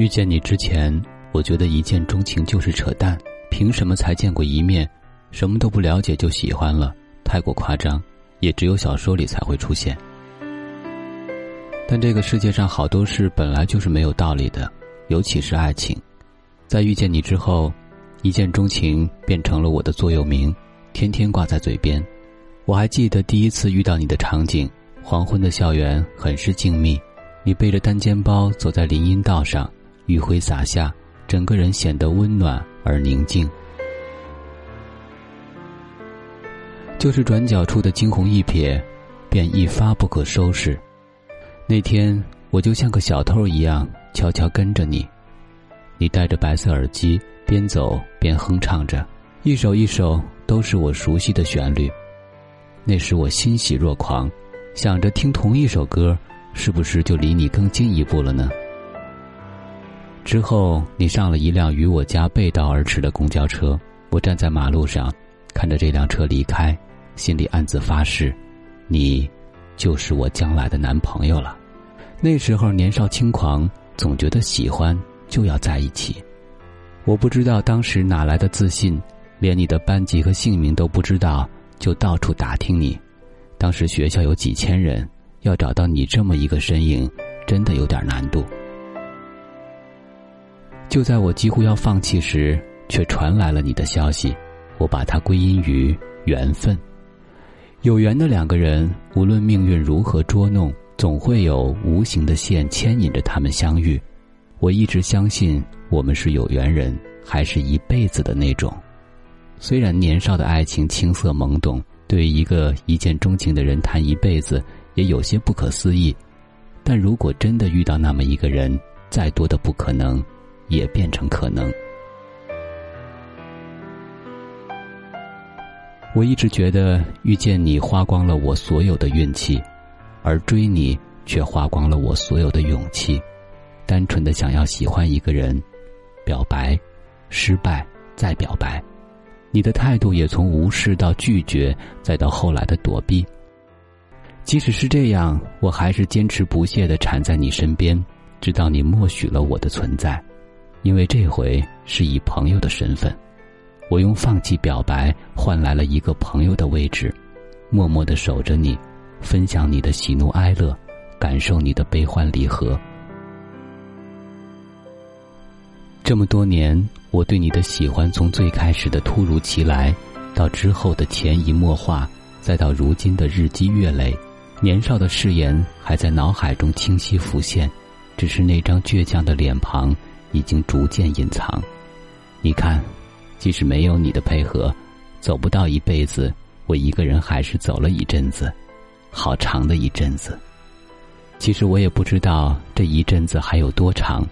遇见你之前，我觉得一见钟情就是扯淡。凭什么才见过一面，什么都不了解就喜欢了？太过夸张，也只有小说里才会出现。但这个世界上好多事本来就是没有道理的，尤其是爱情。在遇见你之后，一见钟情变成了我的座右铭，天天挂在嘴边。我还记得第一次遇到你的场景：黄昏的校园很是静谧，你背着单肩包走在林荫道上，余晖洒下，整个人显得温暖而宁静。就是转角处的惊鸿一瞥，便一发不可收拾。那天我就像个小偷一样，悄悄跟着你。你戴着白色耳机，边走边哼唱着，一首一首都是我熟悉的旋律。那时我欣喜若狂，想着听同一首歌，是不是就离你更近一步了呢？之后你上了一辆与我家背道而驰的公交车，我站在马路上，看着这辆车离开，心里暗自发誓，你，就是我将来的男朋友了。那时候年少轻狂，总觉得喜欢就要在一起。我不知道当时哪来的自信，连你的班级和姓名都不知道。就到处打听你，当时学校有几千人，要找到你这么一个身影，真的有点难度。就在我几乎要放弃时，却传来了你的消息，我把它归因于缘分。有缘的两个人，无论命运如何捉弄，总会有无形的线牵引着他们相遇。我一直相信，我们是有缘人，还是一辈子的那种。虽然年少的爱情青涩懵懂，对一个一见钟情的人谈一辈子也有些不可思议，但如果真的遇到那么一个人，再多的不可能，也变成可能。我一直觉得遇见你花光了我所有的运气，而追你却花光了我所有的勇气。单纯的想要喜欢一个人，表白，失败，再表白。你的态度也从无视到拒绝，再到后来的躲避。即使是这样，我还是坚持不懈的缠在你身边，直到你默许了我的存在。因为这回是以朋友的身份，我用放弃表白换来了一个朋友的位置，默默的守着你，分享你的喜怒哀乐，感受你的悲欢离合。这么多年。我对你的喜欢，从最开始的突如其来，到之后的潜移默化，再到如今的日积月累，年少的誓言还在脑海中清晰浮现，只是那张倔强的脸庞已经逐渐隐藏。你看，即使没有你的配合，走不到一辈子，我一个人还是走了一阵子，好长的一阵子。其实我也不知道这一阵子还有多长，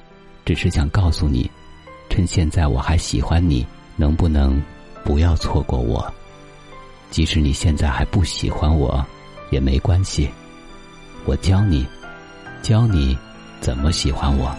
只是想告诉你。趁现在我还喜欢你，能不能不要错过我？即使你现在还不喜欢我，也没关系。我教你，教你怎么喜欢我。